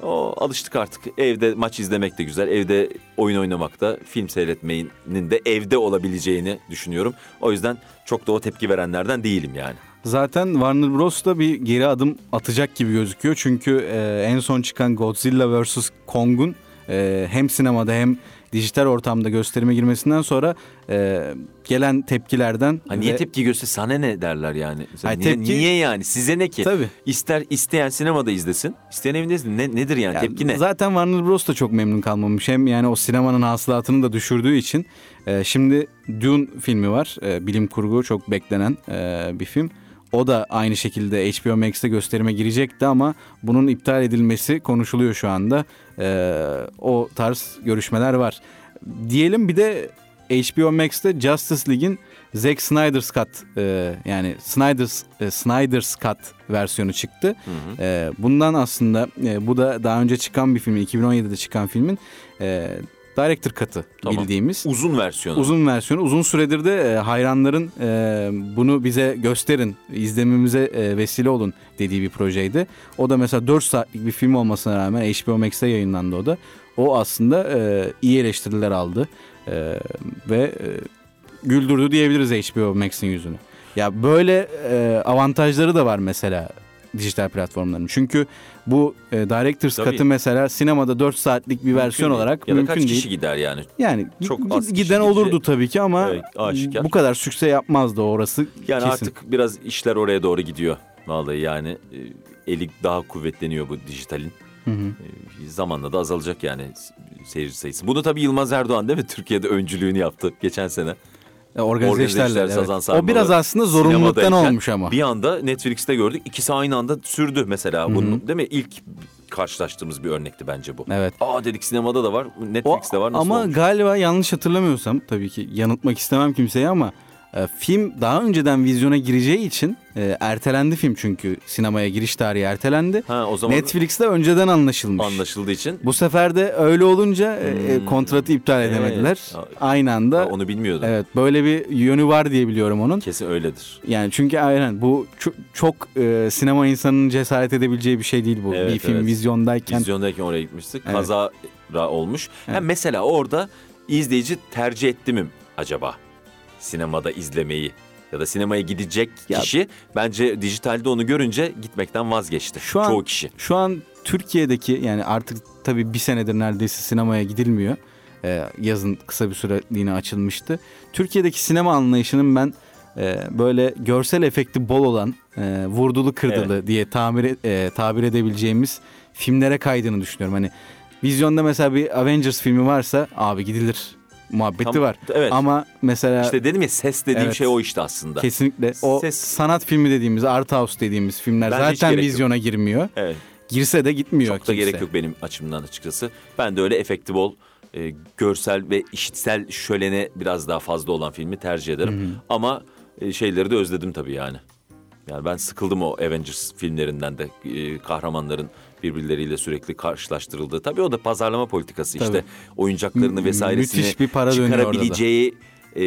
o alıştık artık. Evde maç izlemek de güzel. Evde oyun oynamak da film seyretmenin de evde olabileceğini düşünüyorum. O yüzden çok da o tepki verenlerden değilim yani.
Zaten Warner Bros. da bir geri adım atacak gibi gözüküyor. Çünkü e, en son çıkan Godzilla vs. Kong'un e, hem sinemada hem dijital ortamda gösterime girmesinden sonra e, gelen tepkilerden...
Ha niye
ve-
tepki göster sana ne derler yani? Mesela
Hayır,
niye,
tepki-
niye yani? Size ne ki?
Tabii.
İster isteyen sinemada izlesin. isteyen evinde izlesin. Ne, nedir yani?
Yani
tepki ne?
Zaten Warner Bros. da çok memnun kalmamış. Hem yani o sinemanın hasılatını da düşürdüğü için. E, şimdi Dune filmi var. E, bilim kurgu çok beklenen e, bir film. O da aynı şekilde HBO Max'te gösterime girecekti ama bunun iptal edilmesi konuşuluyor şu anda. E, o tarz görüşmeler var. Diyelim bir de HBO Max'te Justice League'in Zack Snyder's Cut e, yani Snyder's e, Snyder's Cut versiyonu çıktı. E, bundan aslında e, bu da daha önce çıkan bir filmin 2017'de çıkan filmin e, Director Cut'ı
Tamam.
bildiğimiz.
Uzun versiyonu.
Uzun versiyonu. Uzun süredir de e, hayranların e, bunu bize gösterin, izlememize e, vesile olun dediği bir projeydi. O da mesela 4 saatlik bir film olmasına rağmen HBO Max'te yayınlandı o da. O aslında e, iyi eleştiriler aldı E, ve e, güldürdü diyebiliriz HBO Max'in yüzünü. Ya böyle e, avantajları da var mesela dijital platformların. Çünkü bu e, Director's
Tabii.
Cut'ı mesela sinemada 4 saatlik bir
Mümkün
versiyon
değil.
olarak
ya da
mümkün
kaç
değil.
kişi gider yani?
Yani
Çok
gi-
az
giden olurdu tabii ki ama
aşikar.
bu kadar sükse yapmazdı orası
Yani
kesin.
artık biraz işler oraya doğru gidiyor. Vallahi yani e, eli daha kuvvetleniyor bu dijitalin.
Hı hı.
E, Zamanla da azalacak yani seyirci sayısı. Bunu tabii Yılmaz Erdoğan değil mi? Türkiye'de öncülüğünü yaptı geçen sene.
E, Organize
Organize
işlerle.
işler,
evet. O biraz aslında zorunluluktan olmuş ama.
Bir anda Netflix'te gördük. İkisi aynı anda sürdü mesela. Bunun değil mi? İlk karşılaştığımız bir örnekti bence bu.
Evet.
Aa dedik sinemada da var,
O,
Netflix'te var. Nasıl
ama
olmuş?
galiba yanlış hatırlamıyorsam tabii ki yanıltmak istemem kimseyi ama e, film daha önceden vizyona gireceği için e, ertelendi film çünkü sinemaya giriş tarihi ertelendi.
Ha o zaman
Netflix'te önceden anlaşılmış.
anlaşıldığı için
Bu sefer de öyle olunca e, e,
Hmm.
kontratı iptal
Evet.
edemediler.
Ha,
Aynı anda.
Ha, onu bilmiyordum.
Evet böyle bir yönü var diye biliyorum onun.
Kesin öyledir.
Yani çünkü aynen bu çok, çok e, sinema insanının cesaret edebileceği bir şey değil bu.
Evet,
bir film
evet.
vizyondayken.
Vizyondayken oraya gitmiştik.
Evet.
Kaza olmuş.
Evet.
mesela orada izleyici tercih etti mi acaba sinemada izlemeyi? Ya da sinemaya gidecek
Ya-
kişi bence dijitalde onu görünce gitmekten vazgeçti.
Şu an-
Çoğu kişi.
Şu an Türkiye'deki yani artık tabii bir senedir neredeyse sinemaya gidilmiyor. Ee, yazın kısa bir süreliğine açılmıştı. Türkiye'deki sinema anlayışının ben e, böyle görsel efekti bol olan e, vurdulu kırdılı diye tamir e, tabir edebileceğimiz filmlere kaydığını düşünüyorum. Hani vizyonda mesela bir Avengers filmi varsa abi gidilir muhabbeti
Tam-
var.
Evet.
Ama mesela
İşte dedim ya ses dediğim
Evet.
şey o işte aslında.
kesinlikle o
Ses-
sanat filmi dediğimiz art house dediğimiz filmler
Bence
zaten
gerek yok.
vizyona girmiyor.
Evet.
Girse de gitmiyor
Çok da
kimse.
gerek yok benim açımdan açıkçası. Ben de öyle efekti bol, e, görsel ve işitsel şölene biraz daha fazla olan filmi tercih ederim. Ama e, şeyleri de özledim tabii yani. Yani ben sıkıldım o Avengers filmlerinden de e, kahramanların birbirleriyle sürekli karşılaştırıldığı. Tabii o da pazarlama politikası işte.
Tabii.
Oyuncaklarını
Mü-
vesairesini
müthiş bir para
çıkarabileceği e,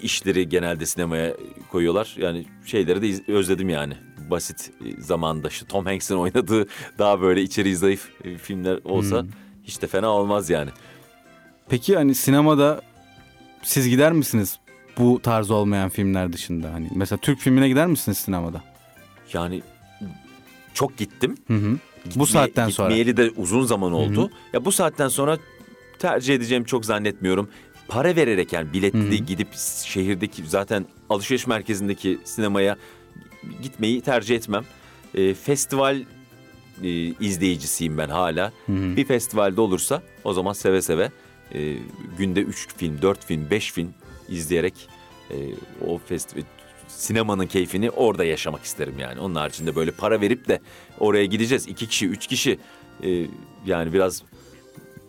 işleri genelde sinemaya koyuyorlar. Yani şeyleri de iz- özledim yani. Basit e, zamanda şu Tom Hanks'in oynadığı daha böyle içeriği zayıf e, filmler olsa
Hmm.
hiç de fena olmaz yani.
Peki hani sinemada siz gider misiniz bu tarz olmayan filmler dışında? Hani mesela Türk filmine gider misiniz sinemada?
Yani çok gittim.
Hı hı. Bu
Gitmeye-
saatten sonra.
Gitmeyeli de uzun zaman oldu. Ya bu saatten sonra tercih edeceğimi çok zannetmiyorum. Para vererek yani biletli gidip şehirdeki zaten alışveriş merkezindeki sinemaya gitmeyi tercih etmem. Ee, festival e, izleyicisiyim ben hala. Bir festivalde olursa o zaman seve seve e, günde 3 film, 4 film, 5 film izleyerek e, o festival sinemanın keyfini orada yaşamak isterim yani. Onun haricinde böyle para verip de oraya gideceğiz. iki kişi, üç kişi. Ee, yani biraz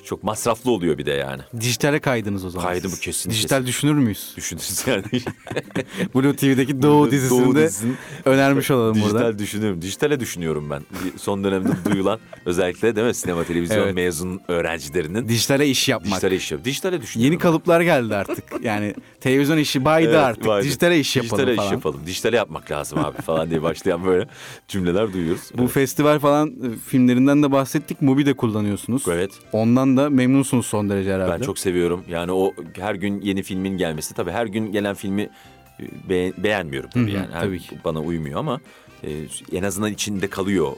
çok masraflı oluyor bir de yani.
Dijitale kaydınız o zaman.
Kaydı
siz.
bu kesin,
Dijital
kesin.
düşünür müyüz?
Düşünürüz yani.
Blue TV'deki Doğu dizisinde
Doğu dizisinin
önermiş olalım
Dijital
burada.
düşünüyorum. Dijitale düşünüyorum ben. Son dönemde duyulan özellikle değil mi sinema televizyon
Evet.
mezun öğrencilerinin
Dijitale iş yapmak.
dijitale iş yapıyor. Dijitale düşünüyorum.
Yeni kalıplar geldi artık. Yani televizyon işi baydı
Evet,
artık.
vardı.
Dijitale iş yapalım
Dijitale
falan.
iş yapalım. Dijitale yapmak lazım abi falan diye başlayan böyle cümleler duyuyoruz.
Bu festival falan e, filmlerinden de bahsettik. Mubi de kullanıyorsunuz.
Evet.
Ondan da memnunsunuz son derece herhalde.
Ben çok seviyorum. Yani o her gün yeni filmin gelmesi. Tabii her gün gelen filmi e, be- beğenmiyorum tabii
Hı hı,
yani. Her-
tabii ki.
Bana uymuyor ama e, en azından içinde kalıyor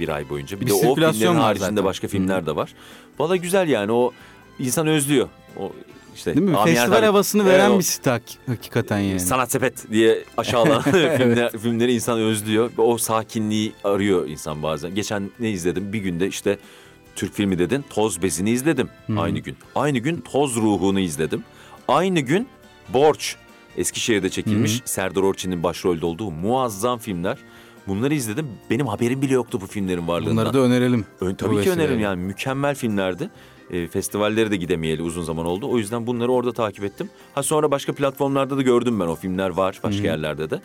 bir ay boyunca. Bir,
Bir
de o filmlerin haricinde
zaten.
başka filmler de var. Valla güzel yani o insan özlüyor. O işte
Değil mi? Festival
tabii-
havasını
Evet,
veren
o
bir site hak- hakikaten yani.
Sanat sepet diye aşağılanan filmler, filmleri insan özlüyor. O sakinliği arıyor insan bazen. Geçen ne izledim? Bir günde işte Türk filmi dedin. Toz Bezi'ni izledim aynı gün. Aynı gün Toz Ruhu'nu izledim. Aynı gün Borç. Eskişehir'de çekilmiş Serdar Orçun'un başrolde olduğu muazzam filmler. Bunları izledim. Benim haberim bile yoktu bu filmlerin varlığından.
Bunları da önerelim.
Ön,
bu
tabii ki öneririm yani mükemmel filmlerdi. E, festivallere de gidemeyeli uzun zaman oldu. O yüzden bunları orada takip ettim. Ha sonra başka platformlarda da gördüm ben o filmler var başka yerlerde de.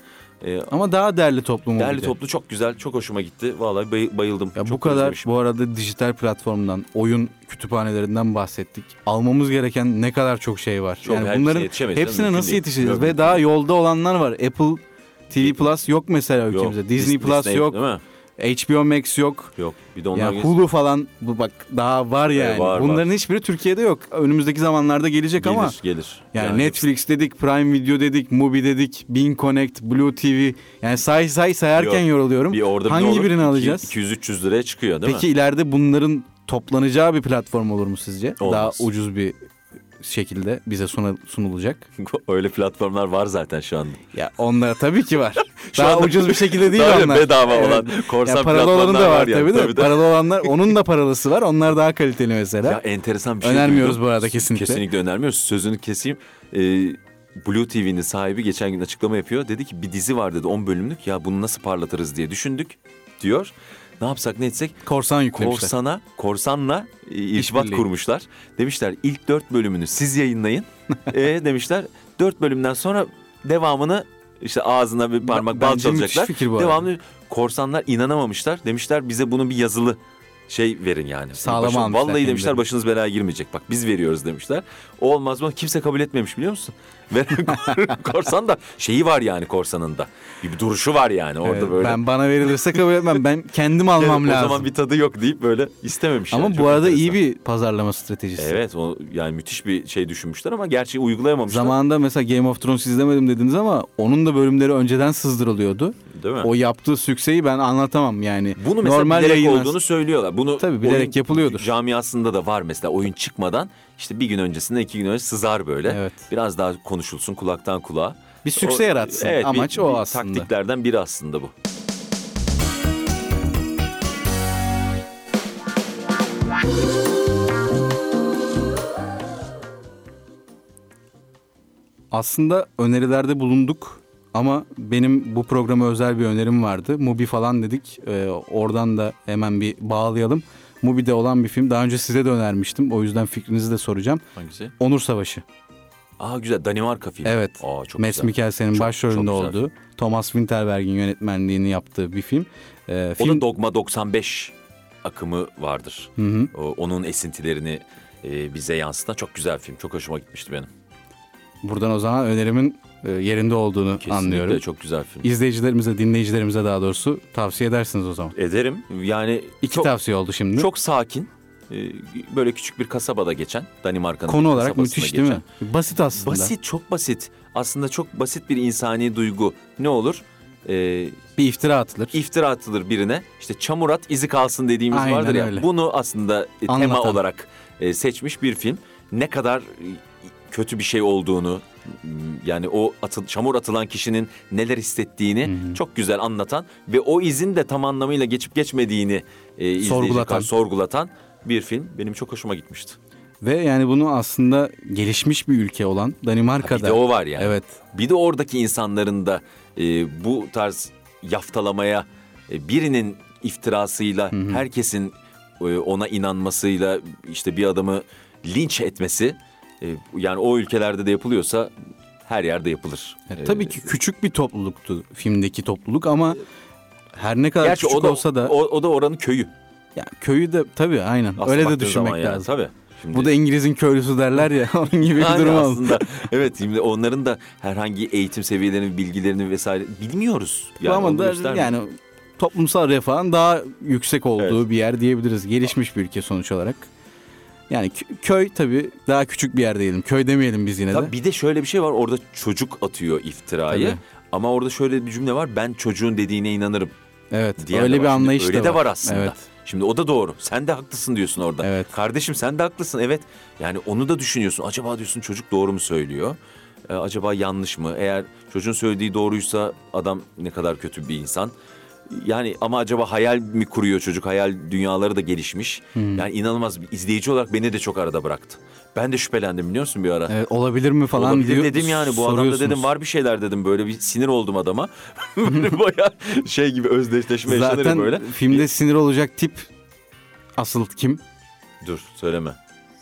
E,
Ama daha değerli toplum
Değerli toplu çok güzel, çok hoşuma gitti. Vallahi bay- bayıldım.
Ya bu
Çok
kadar
özlemişim.
bu arada dijital platformdan, oyun kütüphanelerinden bahsettik. Almamız gereken ne kadar çok şey var.
Çok,
yani bunların
yetişemeyiz,
hepsine
mümkün
nasıl
değil.
yetişeceğiz?
Yok,
Ve
mümkün
daha yolda olanlar var. Apple TV Plus yok mesela ülkemizde. Disney
Dis-
Plus yok.
Değil mi?
HBO Max yok.
Yok. Bir de onlar
Yani
geç-
Hulu falan bu bak daha var yani.
var,
Bunların hiçbiri Türkiye'de yok. Önümüzdeki zamanlarda gelecek
gelir,
ama
gelir.
yani, Netflix dedik, Prime Video dedik, Mubi dedik, Bing Connect, Blue TV. Yani say say sayarken
Yok,
yoruluyorum.
bir orada bir
Hangi
olur,
birini alacağız?
200-300 liraya çıkıyor değil
Peki
mi?
ileride bunların toplanacağı bir platform olur mu sizce?
Olmaz.
Daha ucuz bir şekilde bize sunulacak.
Öyle platformlar var zaten şu anda.
Ya onlar tabii ki var.
Şu
Daha
anda-
ucuz bir şekilde değil
Tabii,
onlar.
bedava
Evet.
olan korsan
Ya paralı olanı
platformlar
da var,
var yani.
tabii de.
Tabii de.
Paralı olanlar onun da paralısı var. Onlar daha kaliteli mesela.
Ya enteresan bir şey.
Önermiyoruz
duydum.
bu arada kesinlikle.
Kesinlikle önermiyoruz. Sözünü keseyim. Ee, Blue TV'nin sahibi geçen gün açıklama yapıyor. Dedi ki bir dizi var dedi 10 bölümlük. Ya bunu nasıl parlatırız diye düşündük diyor. Ne yapsak ne etsek?
Korsan yüklemişler.
Korsana, korsanla e, irtibat
İşbirliği.
kurmuşlar. Demişler ilk dört bölümünü siz yayınlayın. e, demişler dört bölümden sonra devamını işte ağzına bir parmak bal
Bence müthiş
çalacaklar.
fikir bu arada.
Devamlı korsanlar inanamamışlar. Demişler bize bunu bir yazılı şey verin yani.
Sağlama
Başın-
almışlar
Vallahi demişler
kendileri.
başınız belaya girmeyecek. Bak biz veriyoruz demişler. O olmaz mı? Kimse kabul etmemiş biliyor musun? Ve korsan da şeyi var yani korsanın da. Bir duruşu var yani orada
Evet,
böyle.
Ben bana verilirse kabul etmem. Ben kendim almam
Evet,
lazım.
O zaman bir tadı yok deyip böyle istememiş.
Ama
yani.
bu
Çok
arada
enteresan.
iyi bir pazarlama stratejisi.
Evet o yani müthiş bir şey düşünmüşler ama gerçi uygulayamamışlar.
Zamanında mesela Game of Thrones izlemedim dediniz ama onun da bölümleri önceden sızdırılıyordu.
Değil mi?
O yaptığı sükseyi ben anlatamam yani.
Bunu mesela
Normal
bilerek
yayınlas-
olduğunu söylüyorlar. Bunu
Tabii, bilerek yapılıyordur.
Camiasında da var mesela oyun çıkmadan işte bir gün öncesinde iki gün önce sızar böyle.
Evet.
Biraz daha konuşulsun kulaktan kulağa.
Bir sükse
O-
yaratsın.
Evet, bir-
Amaç o
bir
aslında.
Taktiklerden biri aslında bu.
Aslında önerilerde bulunduk ama benim bu programa özel bir önerim vardı. Mubi falan dedik. Ee, oradan da hemen bir bağlayalım. Mubi'de olan bir film. Daha önce size de önermiştim. O yüzden fikrinizi de soracağım.
Hangisi?
Onur Savaşı.
Aa güzel Danimarka filmi.
Evet.
Aa, çok
Mads
güzel.
Mikkelsen'in başrolünde olduğu. Thomas Winterberg'in yönetmenliğini yaptığı bir film. Ee,
O
film
da Dogma 95 akımı vardır.
Hı hı.
O- onun esintilerini e, bize yansıtan çok güzel film. Çok hoşuma gitmişti benim.
buradan o zaman önerimin yerinde olduğunu
Kesinlikle
anlıyorum.
çok güzel film.
İzleyicilerimize, dinleyicilerimize daha doğrusu tavsiye edersiniz o zaman.
Ederim. Yani
İki
çok,
tavsiye oldu şimdi.
çok sakin. e, Böyle küçük bir kasabada geçen Danimarka'nın
Konu olarak müthiş değil mi?
geçen.
Basit aslında.
Basit, çok basit. Aslında çok basit bir insani duygu. Ne olur? Ee,
Bir iftira atılır.
iftira atılır birine. İşte çamur at izi kalsın dediğimiz
Aynen
vardır ya.
öyle.
Bunu aslında e, tema
Anlatan.
olarak e, seçmiş bir film. Ne kadar e, kötü bir şey olduğunu yani o atıl, çamur atılan kişinin neler hissettiğini çok güzel anlatan ve o izin de tam anlamıyla geçip geçmediğini e,
Sorgulatan.
sorgulatan bir film. Benim çok hoşuma gitmişti.
Ve yani bunu aslında gelişmiş bir ülke olan
Ha,
Danimarka'da.
Bir de o var yani.
Evet.
Bir de oradaki insanların da e, bu tarz yaftalamaya e, birinin iftirasıyla herkesin e, ona inanmasıyla işte bir adamı linç etmesi e, yani o ülkelerde de yapılıyorsa her yerde yapılır.
Yani
E,
tabii ki küçük bir topluluktu filmdeki topluluk ama her ne kadar
Gerçi
küçük
o da,
olsa da
o, o da oranın köyü.
yani köyü de tabii aynen
Aslında
öyle de düşünmek
zaman yani,
lazım.
Tabii. Şimdi,
Bu da İngiliz'in köylüsü derler ya onun gibi bir
Yani
durum oldu.
aslında evet şimdi onların da herhangi eğitim seviyelerini, bilgilerini vesaire bilmiyoruz.
Yani ama da yani toplumsal refahın daha yüksek olduğu
Evet.
bir yer diyebiliriz. Gelişmiş bir ülke sonuç olarak. Yani kö- köy tabii daha küçük bir yer diyelim. Köy demeyelim biz yine de.
Tabii bir de şöyle bir şey var orada çocuk atıyor iftirayı.
Tabii.
Ama orada şöyle bir cümle var ben çocuğun dediğine inanırım.
Evet.
de
öyle
var.
bir
Şimdi
anlayış
öyle
da
de var aslında.
Evet.
Şimdi o da doğru. Sen de haklısın diyorsun orada.
Evet.
Kardeşim sen de haklısın evet. Yani onu da düşünüyorsun. Acaba diyorsun çocuk doğru mu söylüyor? Ee, acaba yanlış mı? Eğer çocuğun söylediği doğruysa adam ne kadar kötü bir insan. Yani ama acaba hayal mi kuruyor çocuk? Hayal dünyaları da gelişmiş.
Hmm.
Yani inanılmaz bir izleyici olarak beni de çok arada bıraktı. Ben de şüphelendim biliyor musun bir ara?
Evet, olabilir mi falan
Olabilir
diyor,
dedim yani bu adamda dedim var bir şeyler dedim böyle bir sinir oldum adama. böyle bayağı şey gibi özdeşleşme yaşanır ya
Zaten
böyle.
filmde sinir olacak tip asıl kim?
Dur söyleme.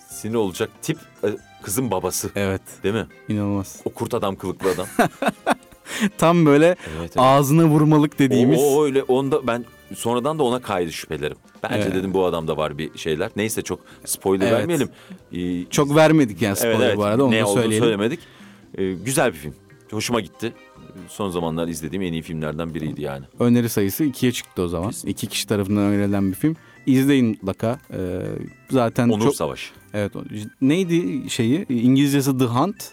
Sinir olacak tip e, kızın babası
Evet.
değil mi?
inanılmaz.
O kurt adam kılıklı adam.
Tam böyle
Evet, evet.
ağzına vurmalık dediğimiz.
O, o öyle onda ben sonradan da ona kaydı şüphelerim. Bence
Evet.
dedim bu adamda var bir şeyler. Neyse çok spoiler
Evet.
vermeyelim. Ee,
Çok vermedik yani spoiler
evet, evet.
bu arada onu
ne
da söyleyelim.
söylemedik. Ee, güzel bir film. Hoşuma gitti. Son zamanlar izlediğim en iyi filmlerden biriydi yani.
Öneri sayısı ikiye çıktı o zaman.
Kesin.
İki kişi tarafından önerilen bir film. İzleyin mutlaka. Ee, zaten
Onur
çok...
Savaş.
Evet. Neydi şeyi? İngilizcesi The Hunt.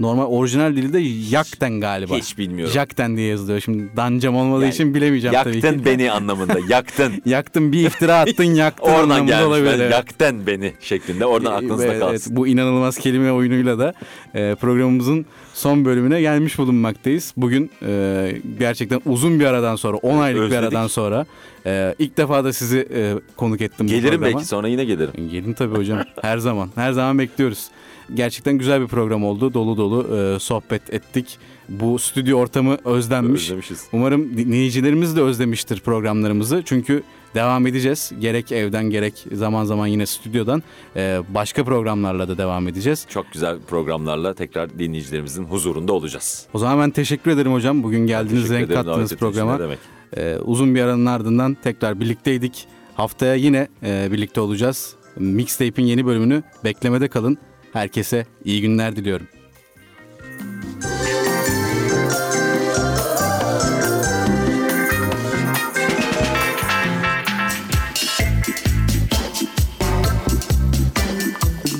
Normal orijinal dili de Yakten galiba.
Hiç bilmiyorum.
Jakten diye yazılıyor. Şimdi dancam olmadığı
Yani
için bilemeyeceğim tabii
Yaktın
ki.
beni anlamında. Yaktın.
Yaktın bir iftira attın yaktın
Oradan
anlamında
gelmiş.
olabilir.
Ben,
evet.
Yaktın beni şeklinde. Oradan aklınızda
Evet,
kalsın.
evet, bu inanılmaz kelime oyunuyla da e, programımızın son bölümüne gelmiş bulunmaktayız. Bugün e, gerçekten uzun bir aradan sonra, 10 aylık
Özledik.
bir aradan sonra e, ilk defa da sizi e, konuk ettim
Gelirim belki sonra yine gelirim.
Gelin tabii hocam. Her zaman. Her zaman bekliyoruz. Gerçekten güzel bir program oldu. Dolu dolu e, sohbet ettik. Bu stüdyo ortamı özlenmiş.
Özlemişiz.
Umarım dinleyicilerimiz de özlemiştir programlarımızı. Çünkü devam edeceğiz. Gerek evden gerek zaman zaman yine stüdyodan e, başka programlarla da devam edeceğiz.
Çok güzel programlarla tekrar dinleyicilerimizin huzurunda olacağız.
O zaman ben teşekkür ederim hocam. Bugün geldiniz,
Teşekkür
renk
için,
programa.
demek.
E, uzun bir aranın ardından tekrar birlikteydik. Haftaya yine e, birlikte olacağız. Mixtape'in yeni bölümünü beklemede kalın. Herkese iyi günler diliyorum.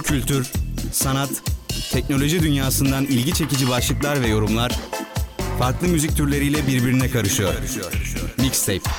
Kültür, sanat, teknoloji dünyasından ilgi çekici başlıklar ve yorumlar farklı müzik türleriyle birbirine karışıyor. Mixtape.